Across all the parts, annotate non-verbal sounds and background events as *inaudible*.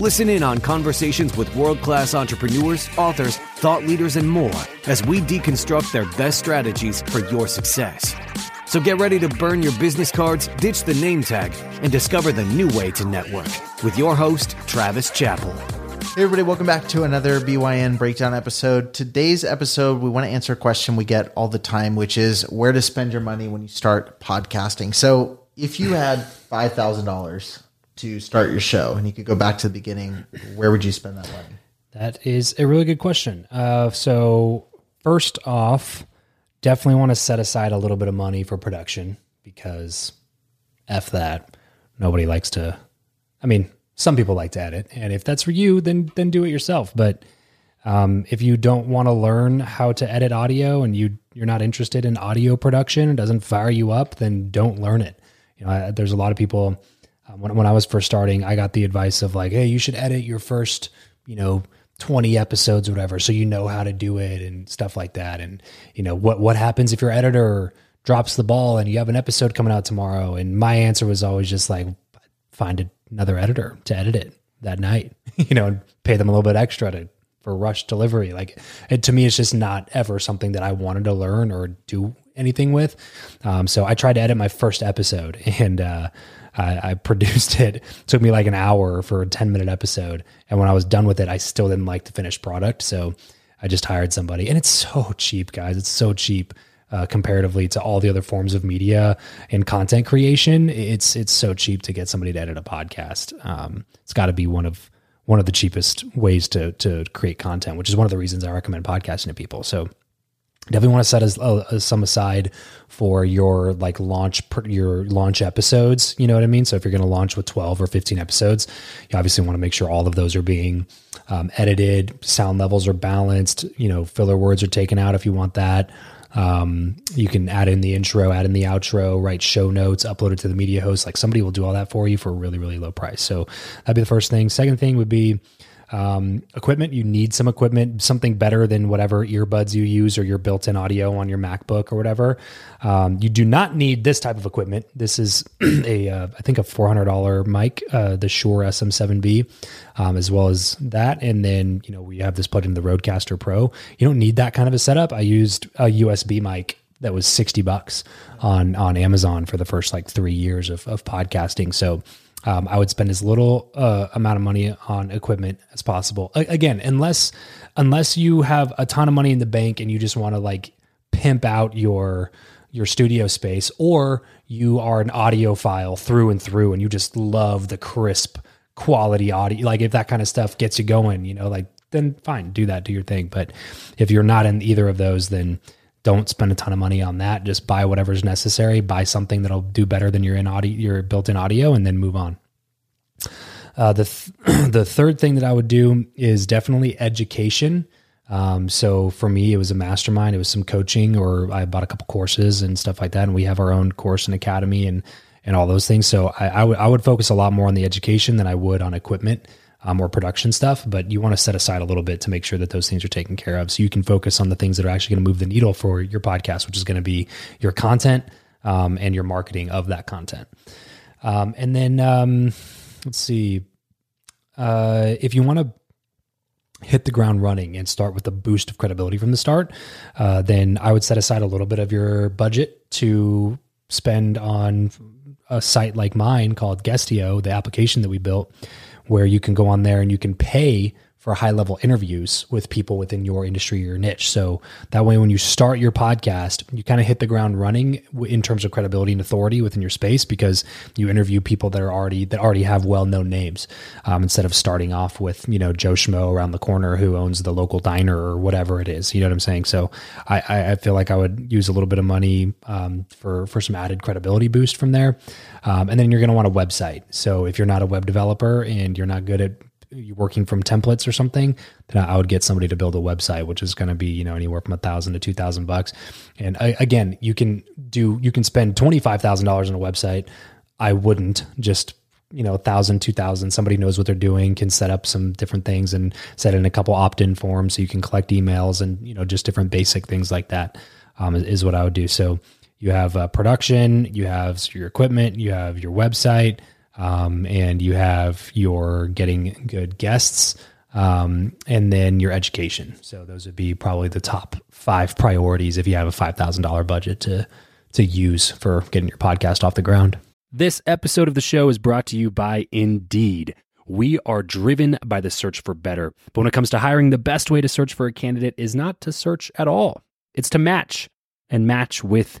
Listen in on conversations with world class entrepreneurs, authors, thought leaders, and more as we deconstruct their best strategies for your success. So get ready to burn your business cards, ditch the name tag, and discover the new way to network with your host, Travis Chappell. Hey, everybody, welcome back to another BYN breakdown episode. Today's episode, we want to answer a question we get all the time, which is where to spend your money when you start podcasting. So, if you had $5,000 to start your show and you could go back to the beginning, where would you spend that money? That is a really good question. Uh, so, first off, definitely want to set aside a little bit of money for production because F that. Nobody likes to, I mean, some people like to edit. And if that's for you, then, then do it yourself. But um, if you don't want to learn how to edit audio and you, you're not interested in audio production, it doesn't fire you up, then don't learn it. You know, I, there's a lot of people um, when, when I was first starting, I got the advice of like, hey, you should edit your first, you know, 20 episodes or whatever, so you know how to do it and stuff like that. And, you know, what, what happens if your editor drops the ball and you have an episode coming out tomorrow? And my answer was always just like, find another editor to edit it that night, *laughs* you know, and pay them a little bit extra to, for rush delivery. Like it, to me, it's just not ever something that I wanted to learn or do anything with. Um, so I tried to edit my first episode *laughs* and, uh, I, I produced it. it. Took me like an hour for a 10 minute episode. And when I was done with it, I still didn't like the finished product. So I just hired somebody. And it's so cheap, guys. It's so cheap. Uh, comparatively to all the other forms of media and content creation, it's it's so cheap to get somebody to edit a podcast. Um, it's got to be one of one of the cheapest ways to to create content, which is one of the reasons I recommend podcasting to people. So definitely want to set as, uh, some aside for your like launch your launch episodes you know what i mean? So if you're going to launch with 12 or 15 episodes you obviously want to make sure all of those are being um, edited sound levels are balanced you know filler words are taken out if you want that. Um, you can add in the intro add in the outro write show notes upload it to the media host. Like somebody will do all that for you for a really really low price. So that'd be the first thing. Second thing would be um, equipment. You need some equipment, something better than whatever earbuds you use or your built in audio on your MacBook or whatever. Um, you do not need this type of equipment. This is *clears throat* a, uh, I think, a $400 mic, uh, the Shure SM7B, um, as well as that. And then, you know, we have this plugged into the Rodecaster Pro. You don't need that kind of a setup. I used a USB mic that was 60 bucks on on Amazon for the first like 3 years of of podcasting. So um, I would spend as little uh, amount of money on equipment as possible. A- again, unless unless you have a ton of money in the bank and you just want to like pimp out your your studio space, or you are an audiophile through and through, and you just love the crisp quality audio. Like if that kind of stuff gets you going, you know, like then fine, do that, do your thing. But if you're not in either of those, then don't spend a ton of money on that. Just buy whatever's necessary. Buy something that'll do better than your in audio, your built-in audio, and then move on. Uh, the th- *clears throat* the third thing that I would do is definitely education. Um, so for me, it was a mastermind. It was some coaching, or I bought a couple courses and stuff like that. And we have our own course and academy and and all those things. So I, I would I would focus a lot more on the education than I would on equipment um, or production stuff. But you want to set aside a little bit to make sure that those things are taken care of, so you can focus on the things that are actually going to move the needle for your podcast, which is going to be your content um, and your marketing of that content. Um, and then um, let's see, uh, if you want to hit the ground running and start with a boost of credibility from the start, uh, then I would set aside a little bit of your budget to spend on a site like mine called Guestio, the application that we built, where you can go on there and you can pay for high level interviews with people within your industry or niche. So that way, when you start your podcast, you kind of hit the ground running in terms of credibility and authority within your space because you interview people that are already that already have well known names um, instead of starting off with you know Joe Schmo around the corner who owns the local diner or whatever it is. You know what I'm saying? So I, I feel like I would use a little bit of money um, for for some added credibility boost from there, um, and then you're going to want a website. So if you're not a web developer and you're not good at you're working from templates or something, then I would get somebody to build a website, which is going to be you know anywhere from a thousand to two thousand bucks. And I, again, you can do you can spend twenty five thousand dollars on a website. I wouldn't just you know a thousand, two thousand. Somebody knows what they're doing, can set up some different things and set in a couple opt in forms so you can collect emails and you know just different basic things like that um, is, what I would do. So you have uh, production, you have your equipment, you have your website um, and you have your getting good guests, um, and then your education. So those would be probably the top five priorities if you have a five thousand dollar budget to to use for getting your podcast off the ground. This episode of the show is brought to you by Indeed. We are driven by the search for better. But when it comes to hiring, the best way to search for a candidate is not to search at all. It's to match and match with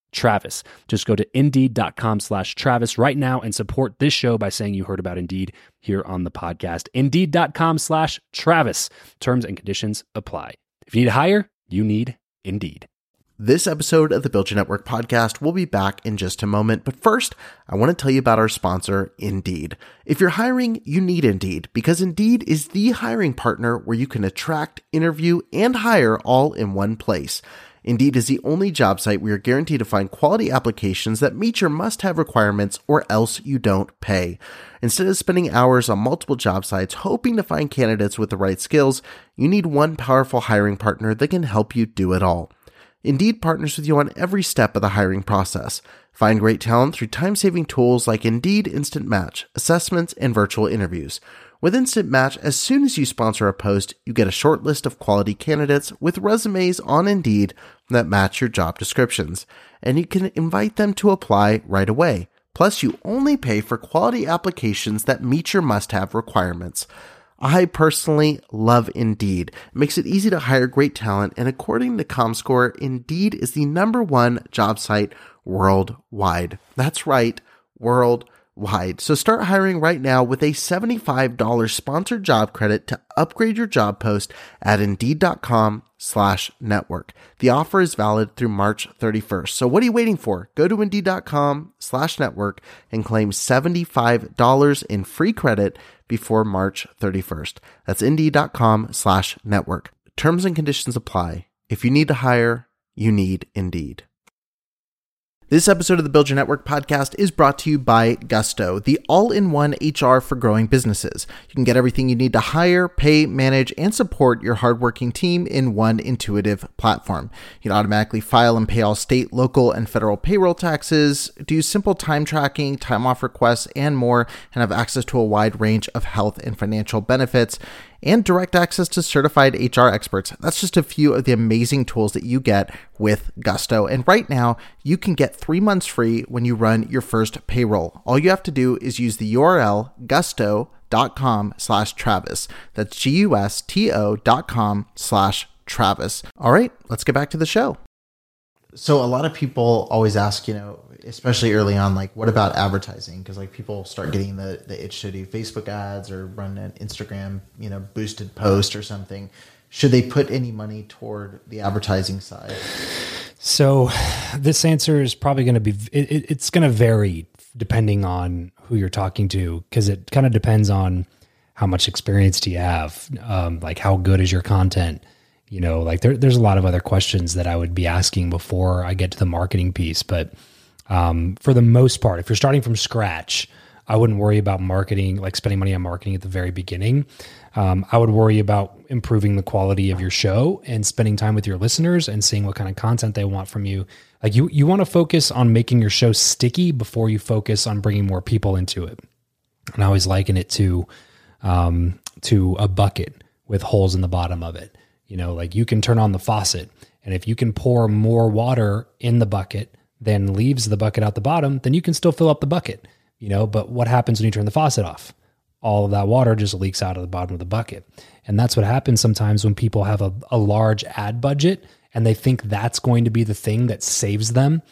Travis. Just go to indeed.com slash Travis right now and support this show by saying you heard about Indeed here on the podcast. Indeed.com slash Travis. Terms and conditions apply. If you need to hire, you need Indeed. This episode of the Build Your Network podcast will be back in just a moment, but first, I want to tell you about our sponsor, Indeed. If you're hiring, you need Indeed because Indeed is the hiring partner where you can attract, interview, and hire all in one place. Indeed is the only job site where you're guaranteed to find quality applications that meet your must have requirements or else you don't pay. Instead of spending hours on multiple job sites hoping to find candidates with the right skills, you need one powerful hiring partner that can help you do it all. Indeed partners with you on every step of the hiring process. Find great talent through time saving tools like Indeed Instant Match, assessments, and virtual interviews. With Instant Match, as soon as you sponsor a post, you get a short list of quality candidates with resumes on Indeed that match your job descriptions, and you can invite them to apply right away. Plus, you only pay for quality applications that meet your must have requirements. I personally love Indeed. It makes it easy to hire great talent, and according to ComScore, Indeed is the number one job site worldwide. That's right, worldwide wide. So start hiring right now with a $75 sponsored job credit to upgrade your job post at indeed.com slash network. The offer is valid through March 31st. So what are you waiting for? Go to indeed.com slash network and claim $75 in free credit before March 31st. That's indeed.com slash network. Terms and conditions apply. If you need to hire, you need Indeed. This episode of the Build Your Network podcast is brought to you by Gusto, the all in one HR for growing businesses. You can get everything you need to hire, pay, manage, and support your hardworking team in one intuitive platform. You can automatically file and pay all state, local, and federal payroll taxes, do simple time tracking, time off requests, and more, and have access to a wide range of health and financial benefits and direct access to certified HR experts. That's just a few of the amazing tools that you get with Gusto. And right now, you can get three months free when you run your first payroll. All you have to do is use the URL gusto.com slash Travis. That's G-U-S-T-O dot com slash Travis. All right, let's get back to the show. So a lot of people always ask, you know, especially early on, like, what about advertising? Because like people start getting the the itch to do Facebook ads or run an Instagram, you know, boosted post or something. Should they put any money toward the advertising side? So, this answer is probably going to be it, it's going to vary depending on who you're talking to because it kind of depends on how much experience do you have, um, like how good is your content. You know, like there, there's a lot of other questions that I would be asking before I get to the marketing piece, but um, for the most part, if you're starting from scratch, I wouldn't worry about marketing, like spending money on marketing at the very beginning. Um, I would worry about improving the quality of your show and spending time with your listeners and seeing what kind of content they want from you. Like you, you want to focus on making your show sticky before you focus on bringing more people into it. And I always liken it to, um, to a bucket with holes in the bottom of it. You know, like you can turn on the faucet, and if you can pour more water in the bucket then leaves the bucket out the bottom, then you can still fill up the bucket, you know. But what happens when you turn the faucet off? All of that water just leaks out of the bottom of the bucket. And that's what happens sometimes when people have a, a large ad budget and they think that's going to be the thing that saves them.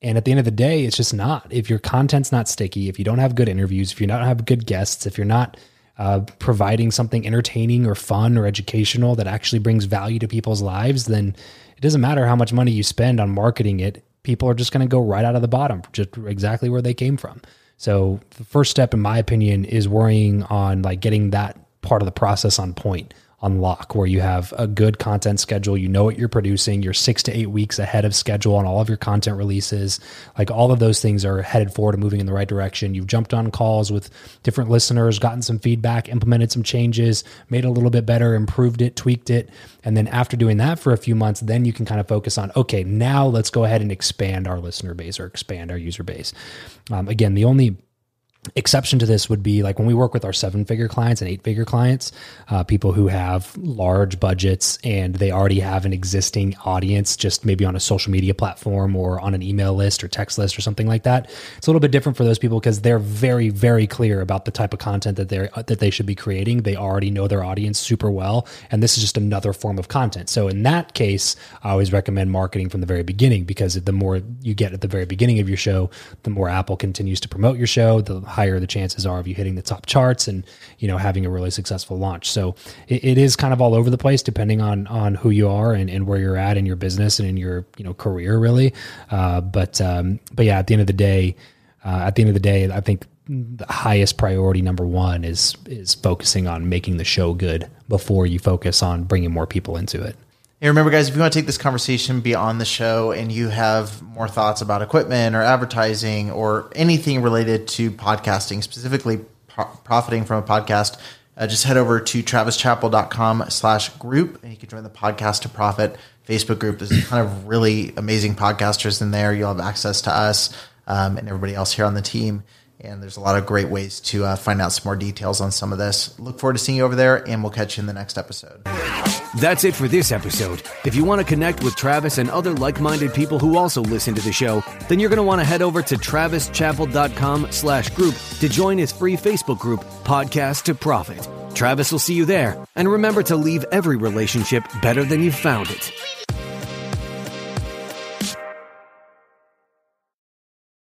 And at the end of the day, it's just not. If your content's not sticky, if you don't have good interviews, if you don't have good guests, if you're not uh, providing something entertaining or fun or educational that actually brings value to people's lives, then it doesn't matter how much money you spend on marketing it people are just going to go right out of the bottom, just exactly where they came from. So the first step, in my opinion, is worrying on like getting that part of the process on point on lock where you have a good content schedule. You know what you're producing. You're six to eight weeks ahead of schedule on all of your content releases. Like all of those things are headed forward and moving in the right direction. You've jumped on calls with different listeners, gotten some feedback, implemented some changes, made a little bit better, improved it, tweaked it. And then after doing that for a few months, then you can kind of focus on, okay, now let's go ahead and expand our listener base or expand our user base. Um, again, the only exception to this would be like when we work with our seven figure clients and eight figure clients uh, people who have large budgets and they already have an existing audience just maybe on a social media platform or on an email list or text list or something like that it's a little bit different for those people because they're very very clear about the type of content that they're that they should be creating. They already know their audience super well and this is just another form of content. So in that case i always recommend marketing from the very beginning because the more you get at the very beginning of your show the more apple continues to promote your show the higher the chances are of you hitting the top charts and you know having a really successful launch. So it, it is kind of all over the place depending on on who you are and, and where you're at in your business and in your you know career really. Uh, but um, but yeah, at the end of the day, uh, at the end of the day, I think the highest priority number one is is focusing on making the show good before you focus on bringing more people into it. Hey, remember, guys, if you want to take this conversation beyond the show and you have more thoughts about equipment or advertising or anything related to podcasting, specifically pro- profiting from a podcast, uh, just head over to travischappell.com slash group and you can join the podcast to profit Facebook group. There's a ton of really amazing podcasters in there. You'll have access to us um, and everybody else here on the team. And there's a lot of great ways to uh, find out some more details on some of this. Look forward to seeing you over there, and we'll catch you in the next episode. That's it for this episode. If you want to connect with Travis and other like-minded people who also listen to the show, then you're going to want to head over to travischappell.com slash group to join his free Facebook group, Podcast to Profit. Travis will see you there. And remember to leave every relationship better than you found it.